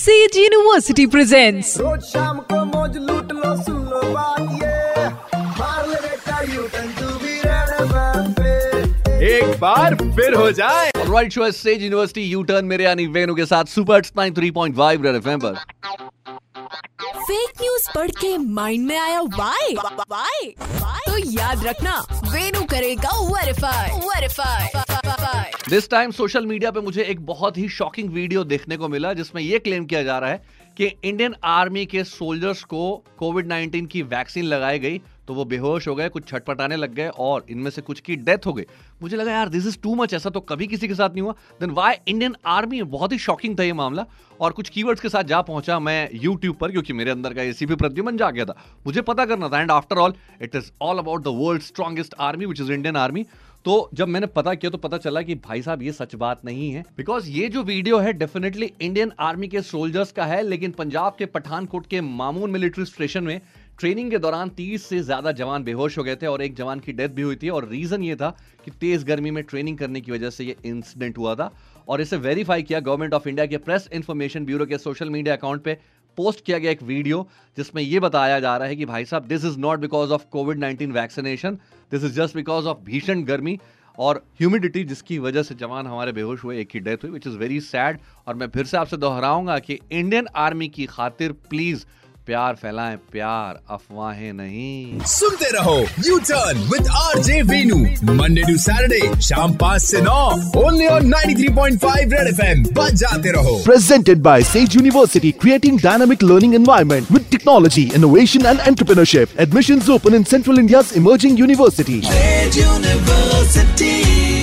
Says university presents रोज शाम को मौज लूट लो सुन लो बात ये। मार ले बेटा बी एक बार फिर हो जाए। Right show says university U turn मेरे यानी वेनु के साथ super nine three point five Red FM पर। फेक न्यूज़ पढ़ के माइंड में आया वाई वाई तो याद रखना वेनु करेगा verify verify this time social media पे मुझे एक बहुत ही शॉकिंग वीडियो देखने को मिला, जिसमें यह क्लेम किया जा रहा है कि इंडियन आर्मी के सोल्जर्स को कोविड 19 की वैक्सीन लगाई गई तो वो बेहोश हो गए, कुछ छटपटाने लग गए और इनमें से कुछ की डेथ हो गई। मुझे लगा, यार दिस इज़ टू मच ऐसा तो कभी किसी के साथ नहीं हुआ। देन वाई इंडियन आर्मी बहुत ही शॉकिंग था ये मामला। और कुछ कीवर्ड्स के साथ जा पहुँचा मैं यूट्यूब पर, क्योंकि मेरे अंदर का एसीपी प्रद्युमन जा गया था। मुझे पता करना था and after all it is all about the world strongest army which is Indian army तो जब मैंने पता किया तो पता चला कि भाई साहब, ये सच बात नहीं है। बिकॉज़ ये जो वीडियो है डेफिनेटली इंडियन आर्मी के सोल्जर्स का है, लेकिन पंजाब के पठानकोट के मामून मिलिट्री स्टेशन में ट्रेनिंग के दौरान 30 से ज़्यादा जवान बेहोश हो गए थे और एक जवान की डेथ भी हुई थी और रीजन ये था कि तेज गर्मी में ट्रेनिंग करने की वजह से ये इंसिडेंट हुआ था। और इसे वेरीफाई किया गवर्नमेंट ऑफ़ इंडिया के प्रेस इंफॉर्मेशन ब्यूरो के सोशल मीडिया अकाउंट पे। पोस्ट किया गया एक वीडियो जिसमें यह बताया जा रहा है कि भाई साहब this is not because of Covid nineteen vaccination this is just because of भीषण गर्मी और ह्यूमिडिटी जिसकी वजह से जवान हमारे बेहोश हुए, एक ही डेथ हुई विच इज़ वेरी सैड और मैं फिर से आपसे दोहराऊँगा कि इंडियन आर्मी की खातिर प्लीज़ प्यार फैलाएँ प्यार अफवाहें नहीं सुनते रहो U turn with R J Venu Monday to Saturday शाम पाँच से नौ ओनली ऑन 93.5 रेड एफएम बजाते रहो presented by Sage University, creating dynamic learning environment with technology, innovation and entrepreneurship. Admissions open in Central India's emerging university. University